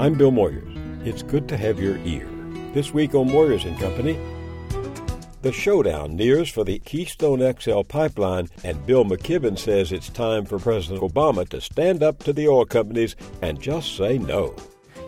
I'm Bill Moyers. It's good to have your ear. This week on Moyers and Company, the showdown nears for the Keystone XL pipeline, and Bill McKibben says it's time for President Obama to stand up to the oil companies and just say no.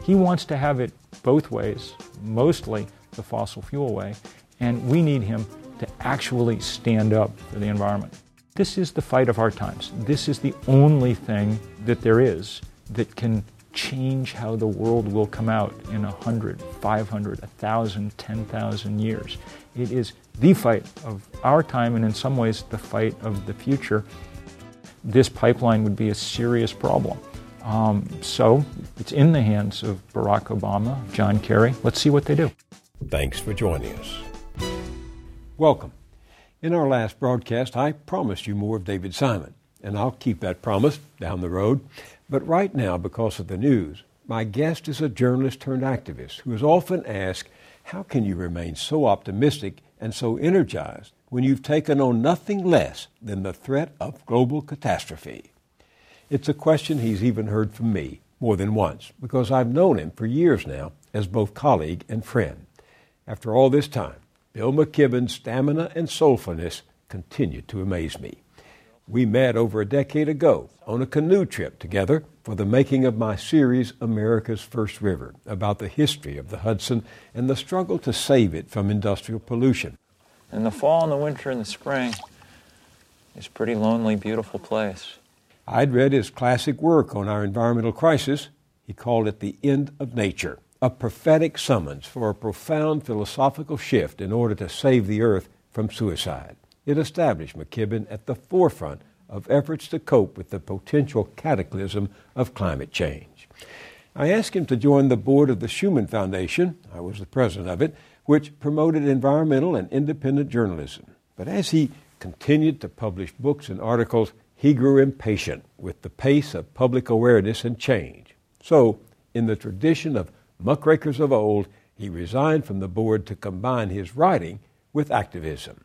He wants to have it both ways, mostly the fossil fuel way, and we need him to actually stand up for the environment. This is the fight of our times. This is the only thing that there is that can change how the world will come out in 100, 500, 1,000, 10,000 years. It is the fight of our time and, in some ways, the fight of the future. This pipeline would be a serious problem. Um, so it's in the hands of Barack Obama, John Kerry. Let's see what they do. Thanks for joining us. Welcome. In our last broadcast, I promised you more of David Simon, and I'll keep that promise down the road. But right now, because of the news, my guest is a journalist turned activist who is often asked, How can you remain so optimistic and so energized when you've taken on nothing less than the threat of global catastrophe? It's a question he's even heard from me more than once because I've known him for years now as both colleague and friend. After all this time, Bill McKibben's stamina and soulfulness continue to amaze me. We met over a decade ago on a canoe trip together for the making of my series, America's First River, about the history of the Hudson and the struggle to save it from industrial pollution. In the fall and the winter and the spring, it's a pretty lonely, beautiful place. I'd read his classic work on our environmental crisis. He called it The End of Nature a prophetic summons for a profound philosophical shift in order to save the earth from suicide. It established McKibben at the forefront of efforts to cope with the potential cataclysm of climate change. I asked him to join the board of the Schumann Foundation, I was the president of it, which promoted environmental and independent journalism. But as he continued to publish books and articles, he grew impatient with the pace of public awareness and change. So, in the tradition of muckrakers of old, he resigned from the board to combine his writing with activism.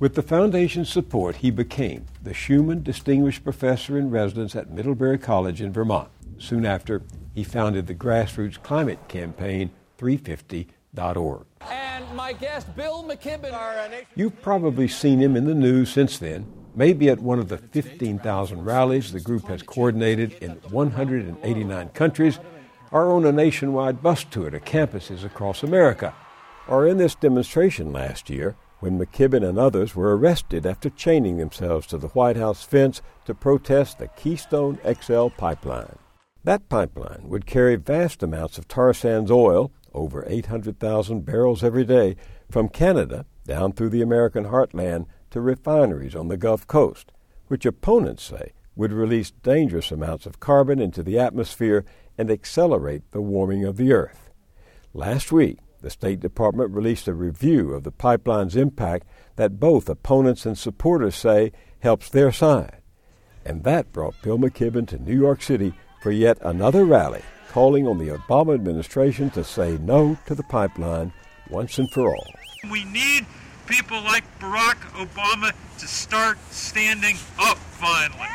With the Foundation's support, he became the Schumann Distinguished Professor in Residence at Middlebury College in Vermont. Soon after, he founded the grassroots climate campaign 350.org. And my guest, Bill McKibben. You've probably seen him in the news since then, maybe at one of the 15,000 rallies the group has coordinated in 189 countries or on a nationwide bus tour to campuses across America, or in this demonstration last year when McKibben and others were arrested after chaining themselves to the White House fence to protest the Keystone XL pipeline. That pipeline would carry vast amounts of tar sands oil, over 800,000 barrels every day, from Canada down through the American heartland to refineries on the Gulf Coast, which opponents say would release dangerous amounts of carbon into the atmosphere and accelerate the warming of the earth. Last week, the State Department released a review of the pipeline's impact that both opponents and supporters say helps their side. And that brought Bill McKibben to New York City for yet another rally, calling on the Obama administration to say no to the pipeline once and for all. We need people like Barack Obama to start standing up finally.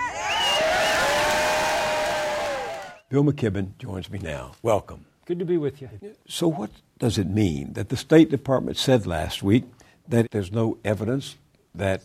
Bill McKibben joins me now. Welcome. Good to be with you. So, what does it mean that the State Department said last week that there's no evidence that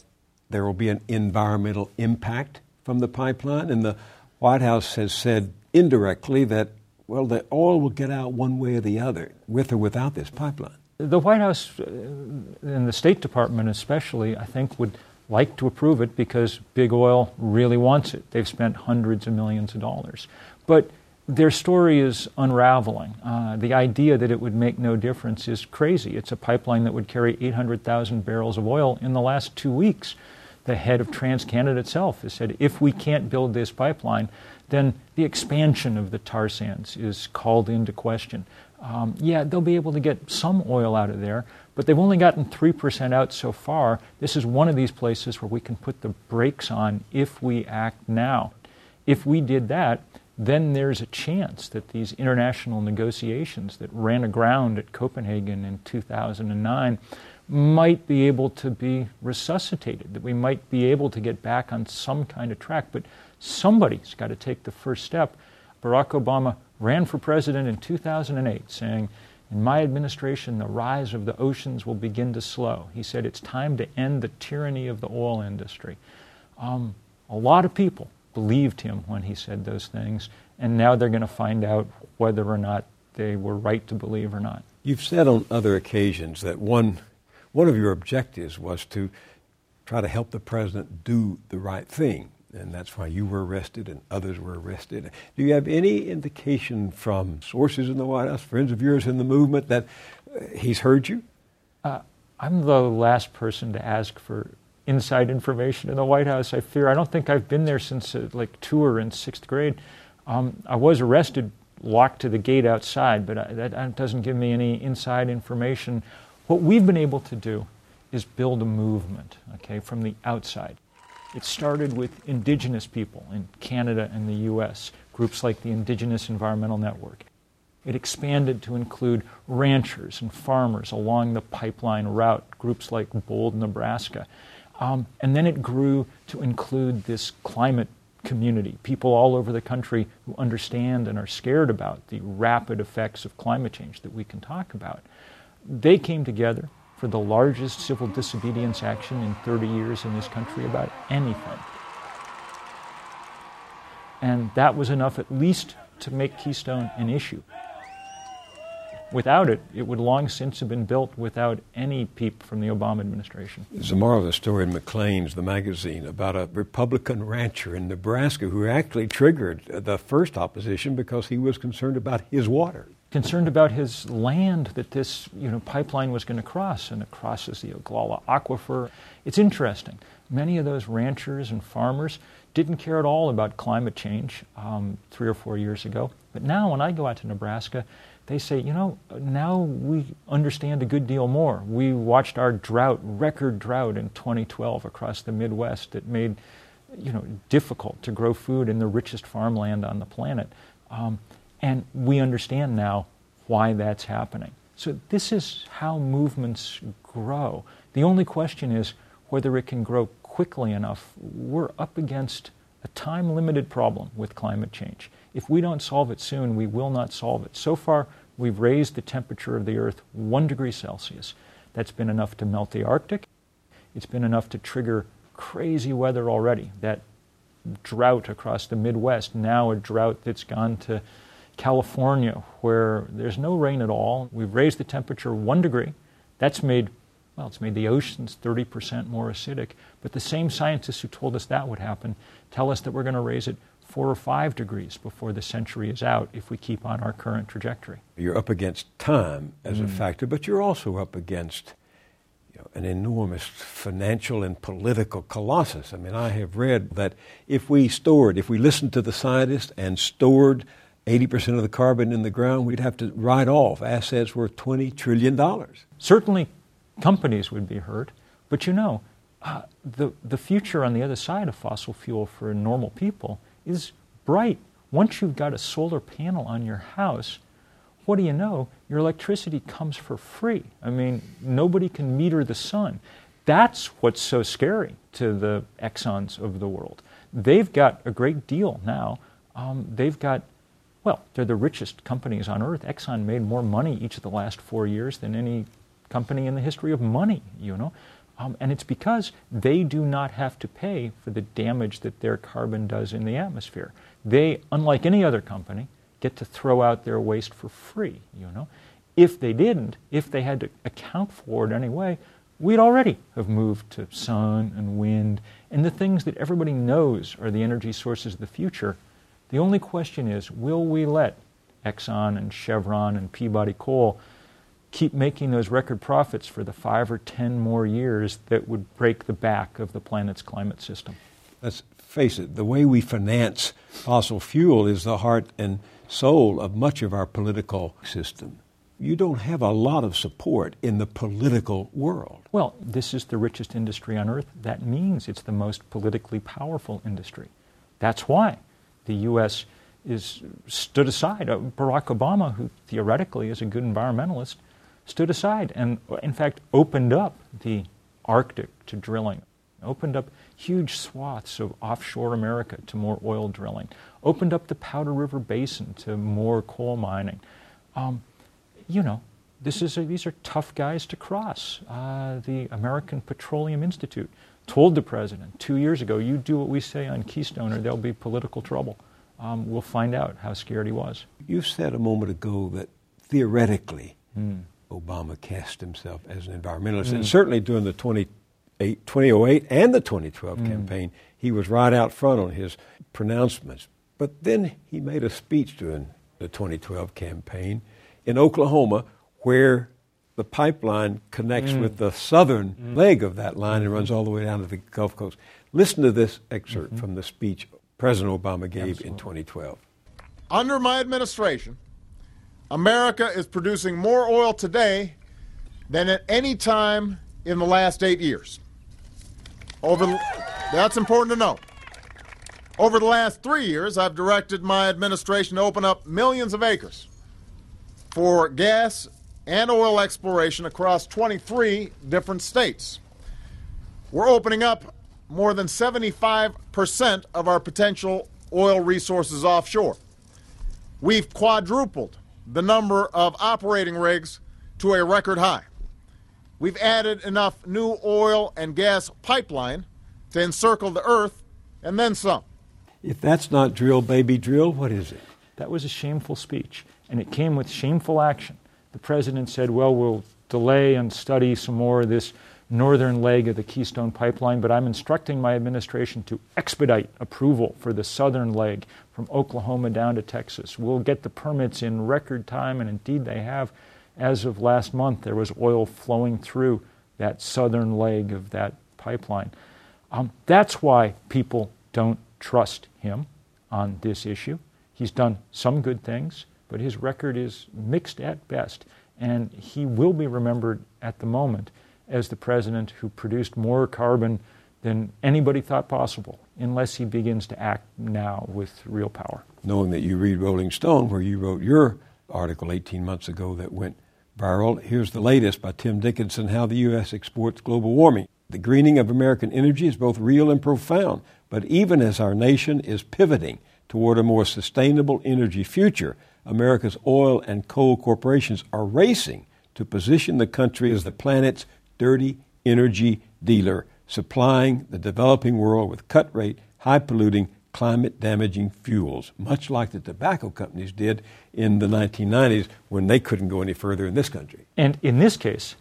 there will be an environmental impact from the pipeline? And the White House has said indirectly that, well, the oil will get out one way or the other, with or without this pipeline. The White House uh, and the State Department, especially, I think, would like to approve it because big oil really wants it. They've spent hundreds of millions of dollars. But their story is unraveling. Uh, the idea that it would make no difference is crazy. It's a pipeline that would carry 800,000 barrels of oil in the last two weeks. The head of TransCanada itself has said if we can't build this pipeline, then the expansion of the tar sands is called into question. Um, yeah, they'll be able to get some oil out of there, but they've only gotten 3% out so far. This is one of these places where we can put the brakes on if we act now. If we did that, then there's a chance that these international negotiations that ran aground at Copenhagen in 2009 might be able to be resuscitated, that we might be able to get back on some kind of track. But somebody's got to take the first step. Barack Obama ran for president in 2008 saying, In my administration, the rise of the oceans will begin to slow. He said, It's time to end the tyranny of the oil industry. Um, a lot of people believed him when he said those things, and now they're going to find out whether or not they were right to believe or not. You've said on other occasions that one, one of your objectives was to try to help the president do the right thing, and that's why you were arrested and others were arrested. Do you have any indication from sources in the White House, friends of yours in the movement, that uh, he's heard you? Uh, I'm the last person to ask for inside information in the White House. I fear I don't think I've been there since uh, like tour in sixth grade. Um, I was arrested, locked to the gate outside, but I, that, that doesn't give me any inside information. What we've been able to do is build a movement, okay, from the outside. It started with indigenous people in Canada and the U.S., groups like the Indigenous Environmental Network. It expanded to include ranchers and farmers along the pipeline route, groups like Bold, Nebraska. Um, and then it grew to include this climate community, people all over the country who understand and are scared about the rapid effects of climate change that we can talk about. They came together for the largest civil disobedience action in 30 years in this country about anything. And that was enough, at least, to make Keystone an issue. Without it, it would long since have been built without any peep from the Obama administration. There's a marvelous story in Maclean's, the magazine, about a Republican rancher in Nebraska who actually triggered the first opposition because he was concerned about his water. Concerned about his land that this you know, pipeline was going to cross, and it crosses the Ogallala Aquifer. It's interesting. Many of those ranchers and farmers didn't care at all about climate change um, three or four years ago. But now, when I go out to Nebraska, they say, you know, now we understand a good deal more. We watched our drought, record drought in 2012 across the Midwest that made, you know, difficult to grow food in the richest farmland on the planet. Um, and we understand now why that's happening. So this is how movements grow. The only question is whether it can grow quickly enough. We're up against a time limited problem with climate change. If we don't solve it soon, we will not solve it. So far, we've raised the temperature of the Earth one degree Celsius. That's been enough to melt the Arctic. It's been enough to trigger crazy weather already. That drought across the Midwest, now a drought that's gone to California, where there's no rain at all. We've raised the temperature one degree. That's made, well, it's made the oceans 30% more acidic. But the same scientists who told us that would happen tell us that we're going to raise it four or five degrees before the century is out if we keep on our current trajectory. You're up against time as mm. a factor, but you're also up against you know, an enormous financial and political colossus. I mean, I have read that if we stored, if we listened to the scientists and stored 80% of the carbon in the ground, we'd have to write off assets worth $20 trillion. Certainly, companies would be hurt, but you know, uh, the, the future on the other side of fossil fuel for normal people is bright. Once you've got a solar panel on your house, what do you know? Your electricity comes for free. I mean, nobody can meter the sun. That's what's so scary to the Exxons of the world. They've got a great deal now. Um, they've got, well, they're the richest companies on earth. Exxon made more money each of the last four years than any company in the history of money, you know. Um, and it's because they do not have to pay for the damage that their carbon does in the atmosphere. They, unlike any other company, get to throw out their waste for free, you know. If they didn't, if they had to account for it anyway, we'd already have moved to sun and wind and the things that everybody knows are the energy sources of the future. The only question is, will we let Exxon and Chevron and Peabody Coal keep making those record profits for the five or ten more years that would break the back of the planet's climate system. Let's face it, the way we finance fossil fuel is the heart and soul of much of our political system. You don't have a lot of support in the political world. Well, this is the richest industry on earth. That means it's the most politically powerful industry. That's why the U.S. is stood aside. Uh, Barack Obama, who theoretically is a good environmentalist, stood aside and, in fact, opened up the Arctic to drilling. opened up huge swaths of offshore America to more oil drilling, opened up the Powder River Basin to more coal mining. Um, you know, this is a, these are tough guys to cross. Uh, the American Petroleum Institute told the president two years ago, you do what we say on Keystone or there'll be political trouble. Um, we'll find out how scared he was. You said a moment ago that theoretically mm. Obama cast himself as an environmentalist. Mm. And certainly during the 2008 and the 2012 mm. campaign, he was right out front on his pronouncements. But then he made a speech during the 2012 campaign in Oklahoma where the pipeline connects mm. with the southern mm. leg of that line and runs all the way down to the Gulf Coast. Listen to this excerpt mm-hmm. from the speech President Obama gave Absolutely. in 2012. Under my administration, America is producing more oil today than at any time in the last eight years. Over, that's important to know. Over the last three years, I've directed my administration to open up millions of acres for gas and oil exploration across 23 different states. We're opening up more than 75% of our potential oil resources offshore. We've quadrupled the number of operating rigs to a record high. We've added enough new oil and gas pipeline to encircle the earth and then some. If that's not drill, baby, drill, what is it? That was a shameful speech, and it came with shameful action. The president said, Well, we'll delay and study some more of this northern leg of the Keystone Pipeline, but I'm instructing my administration to expedite approval for the southern leg from Oklahoma down to Texas. We'll get the permits in record time, and indeed they have. As of last month, there was oil flowing through that southern leg of that pipeline. Um, that's why people don't trust him on this issue. He's done some good things, but his record is mixed at best, and he will be remembered at the moment as the president who produced more carbon than anybody thought possible, unless he begins to act now with real power. Knowing that you read Rolling Stone, where you wrote your article 18 months ago that went viral, here's the latest by Tim Dickinson How the U.S. Exports Global Warming. The greening of American energy is both real and profound, but even as our nation is pivoting toward a more sustainable energy future, America's oil and coal corporations are racing to position the country as the planet's dirty energy dealer, supplying the developing world with cut rate, high polluting, climate damaging fuels, much like the tobacco companies did in the 1990s when they couldn't go any further in this country. And in this case,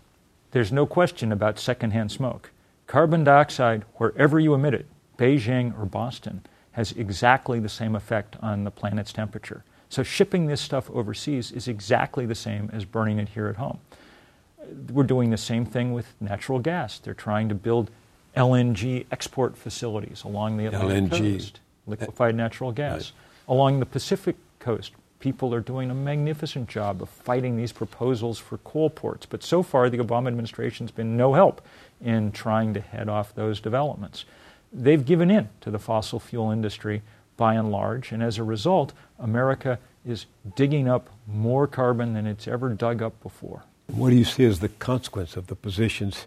there's no question about secondhand smoke. Carbon dioxide, wherever you emit it, Beijing or Boston, has exactly the same effect on the planet's temperature. So shipping this stuff overseas is exactly the same as burning it here at home we're doing the same thing with natural gas. They're trying to build LNG export facilities along the Atlantic LNG. coast, liquefied natural gas. Right. Along the Pacific coast, people are doing a magnificent job of fighting these proposals for coal ports. But so far, the Obama administration's been no help in trying to head off those developments. They've given in to the fossil fuel industry by and large, and as a result, America is digging up more carbon than it's ever dug up before. What do you see as the consequence of the positions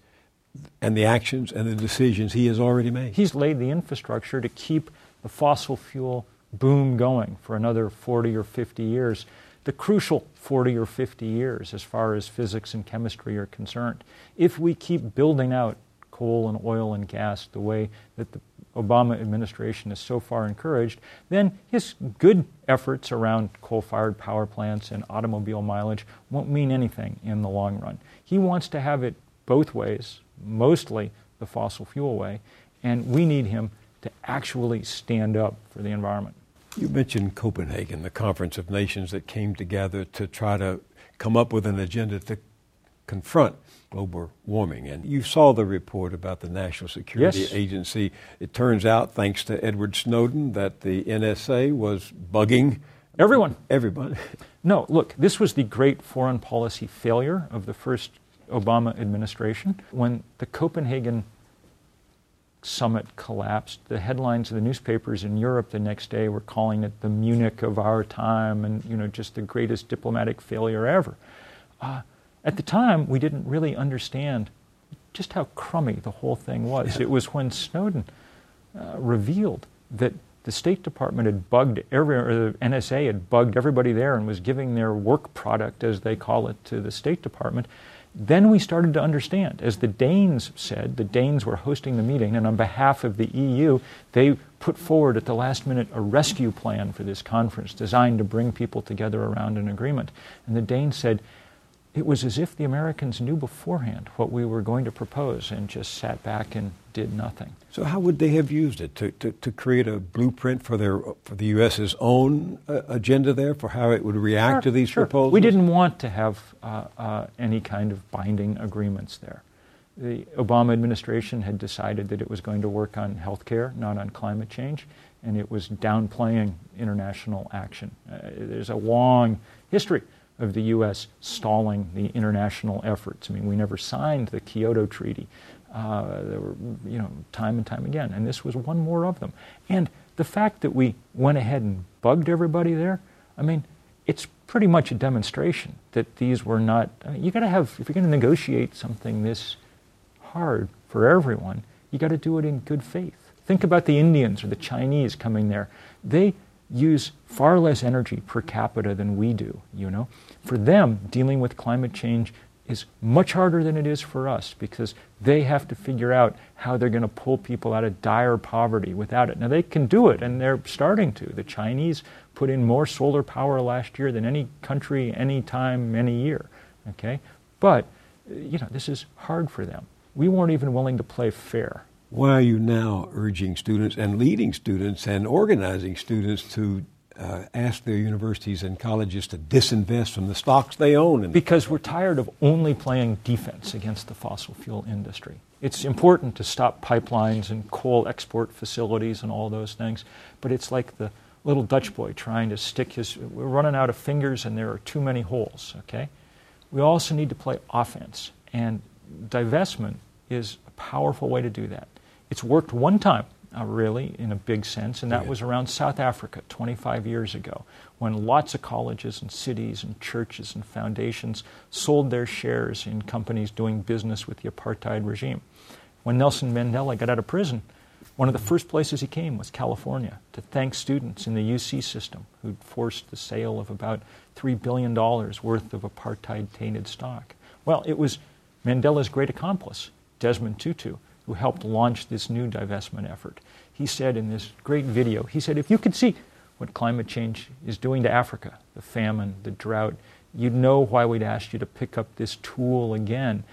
and the actions and the decisions he has already made? He's laid the infrastructure to keep the fossil fuel boom going for another 40 or 50 years, the crucial 40 or 50 years as far as physics and chemistry are concerned. If we keep building out coal and oil and gas the way that the Obama administration has so far encouraged, then his good efforts around coal fired power plants and automobile mileage won't mean anything in the long run. He wants to have it both ways, mostly the fossil fuel way, and we need him to actually stand up for the environment. You mentioned Copenhagen, the Conference of Nations that came together to try to come up with an agenda to confront global warming. And you saw the report about the National Security yes. Agency. It turns out, thanks to Edward Snowden, that the NSA was bugging everyone. Everybody. No, look, this was the great foreign policy failure of the first Obama administration. When the Copenhagen summit collapsed, the headlines of the newspapers in Europe the next day were calling it the Munich of our time and, you know, just the greatest diplomatic failure ever. Uh, at the time, we didn't really understand just how crummy the whole thing was. It was when Snowden uh, revealed that the State Department had bugged every, or the NSA had bugged everybody there and was giving their work product, as they call it, to the State Department. Then we started to understand, as the Danes said, the Danes were hosting the meeting, and on behalf of the EU, they put forward at the last minute a rescue plan for this conference designed to bring people together around an agreement. And the Danes said, it was as if the Americans knew beforehand what we were going to propose and just sat back and did nothing. So, how would they have used it to, to, to create a blueprint for their for the U.S.'s own uh, agenda there for how it would react sure, to these sure. proposals? We didn't want to have uh, uh, any kind of binding agreements there. The Obama administration had decided that it was going to work on health care, not on climate change, and it was downplaying international action. Uh, there's a long history of the U.S. stalling the international efforts. I mean, we never signed the Kyoto Treaty. Uh, there were, you know, time and time again, and this was one more of them. And the fact that we went ahead and bugged everybody there, I mean, it's pretty much a demonstration that these were not. I mean, you got to have if you're going to negotiate something this hard for everyone, you got to do it in good faith. Think about the Indians or the Chinese coming there. They use far less energy per capita than we do, you know. For them, dealing with climate change is much harder than it is for us because they have to figure out how they're going to pull people out of dire poverty without it. Now, they can do it, and they're starting to. The Chinese put in more solar power last year than any country, any time, any year. Okay? But, you know, this is hard for them. We weren't even willing to play fair. Why are you now urging students and leading students and organizing students to uh, ask their universities and colleges to disinvest from the stocks they own? because we're tired of only playing defense against the fossil fuel industry. It's important to stop pipelines and coal export facilities and all those things, but it's like the little Dutch boy trying to stick his. We're running out of fingers and there are too many holes, okay? We also need to play offense, and divestment is a powerful way to do that. It's worked one time, uh, really, in a big sense, and that yeah. was around South Africa 25 years ago, when lots of colleges and cities and churches and foundations sold their shares in companies doing business with the apartheid regime. When Nelson Mandela got out of prison, one of the first places he came was California to thank students in the UC system who'd forced the sale of about $3 billion worth of apartheid tainted stock. Well, it was Mandela's great accomplice, Desmond Tutu, who helped launch this new divestment effort. He said in this great video, he said, if you could see what climate change is doing to Africa, the famine, the drought, you'd know why we'd asked you to pick up this tool again.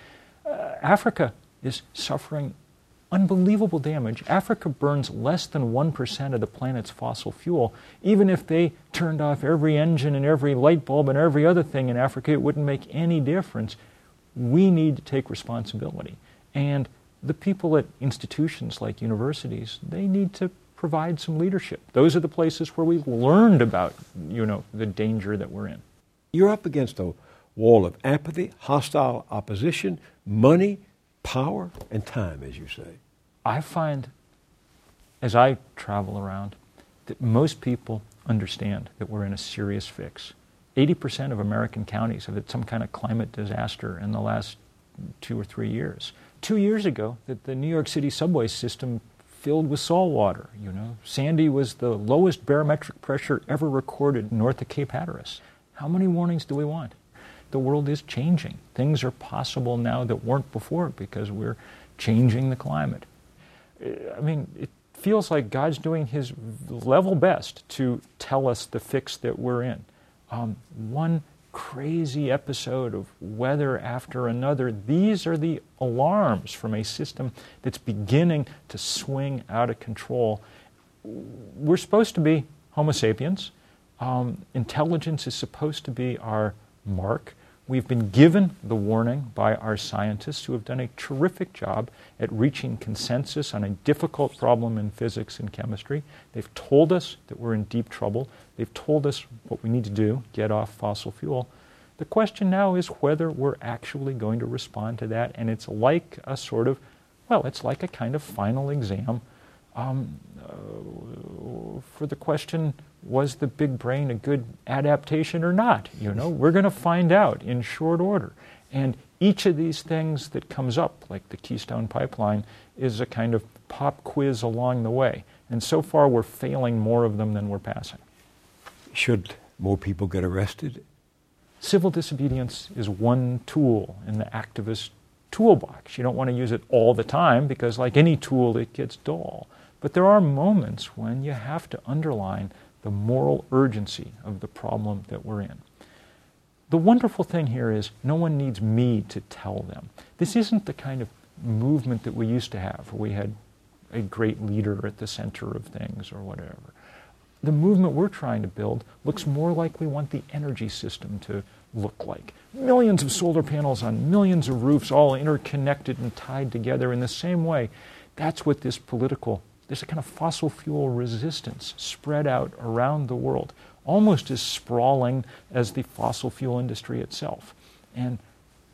Uh, Africa is suffering unbelievable damage. Africa burns less than 1% of the planet's fossil fuel. Even if they turned off every engine and every light bulb and every other thing in Africa, it wouldn't make any difference. We need to take responsibility. And the people at institutions like universities, they need to provide some leadership. Those are the places where we've learned about, you know, the danger that we're in. You're up against a wall of apathy, hostile opposition, money, power, and time, as you say. I find, as I travel around, that most people understand that we're in a serious fix. 80% of American counties have had some kind of climate disaster in the last two or three years two years ago that the New York City subway system filled with salt water. You know, Sandy was the lowest barometric pressure ever recorded north of Cape Hatteras. How many warnings do we want? The world is changing. Things are possible now that weren't before because we're changing the climate. I mean, it feels like God's doing his level best to tell us the fix that we're in. Um, one crazy episode of weather after another. These are the alarms from a system that's beginning to swing out of control. We're supposed to be Homo sapiens. Um, intelligence is supposed to be our mark. We've been given the warning by our scientists who have done a terrific job at reaching consensus on a difficult problem in physics and chemistry. They've told us that we're in deep trouble. They've told us what we need to do get off fossil fuel. The question now is whether we're actually going to respond to that. And it's like a sort of, well, it's like a kind of final exam um, uh, for the question was the big brain a good adaptation or not? You know, we're going to find out in short order. And Each of these things that comes up, like the Keystone Pipeline, is a kind of pop quiz along the way. And so far, we're failing more of them than we're passing. Should more people get arrested? Civil disobedience is one tool in the activist toolbox. You don't want to use it all the time because, like any tool, it gets dull. But there are moments when you have to underline the moral urgency of the problem that we're in. The wonderful thing here is no one needs me to tell them. This isn't the kind of movement that we used to have, where we had a great leader at the center of things or whatever. The movement we're trying to build looks more like we want the energy system to look like. Millions of solar panels on millions of roofs, all interconnected and tied together in the same way. That's what this political, there's a kind of fossil fuel resistance spread out around the world, almost as sprawling as the fossil fuel industry itself. And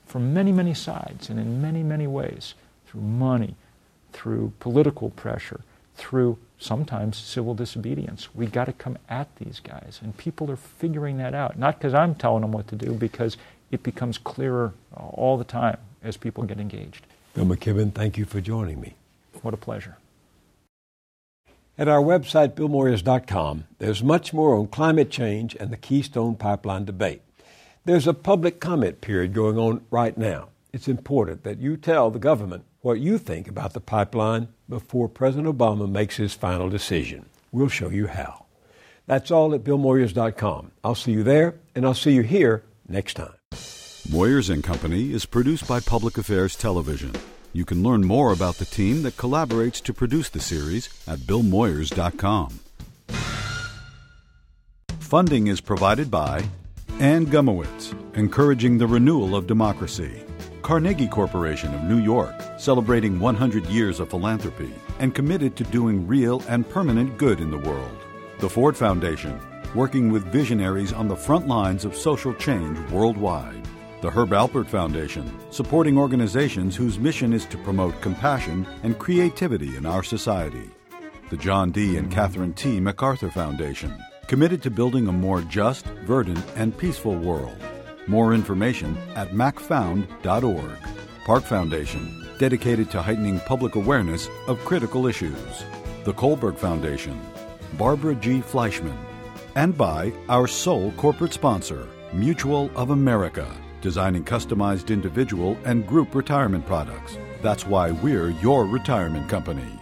from many, many sides and in many, many ways, through money, through political pressure, through sometimes civil disobedience. We got to come at these guys, and people are figuring that out. Not because I'm telling them what to do, because it becomes clearer all the time as people get engaged. Bill McKibben, thank you for joining me. What a pleasure. At our website, billmoyers.com, there's much more on climate change and the Keystone Pipeline debate. There's a public comment period going on right now. It's important that you tell the government what you think about the pipeline before President Obama makes his final decision. We'll show you how. That's all at billmoyers.com. I'll see you there, and I'll see you here next time. Moyers and Company is produced by Public Affairs Television. You can learn more about the team that collaborates to produce the series at billmoyers.com. Funding is provided by Anne Gumowitz, encouraging the renewal of democracy. Carnegie Corporation of New York, celebrating 100 years of philanthropy and committed to doing real and permanent good in the world. The Ford Foundation, working with visionaries on the front lines of social change worldwide. The Herb Alpert Foundation, supporting organizations whose mission is to promote compassion and creativity in our society. The John D. and Catherine T. MacArthur Foundation, committed to building a more just, verdant, and peaceful world. More information at macfound.org. Park Foundation, dedicated to heightening public awareness of critical issues. The Kohlberg Foundation, Barbara G. Fleischman, and by our sole corporate sponsor, Mutual of America, designing customized individual and group retirement products. That's why we're your retirement company.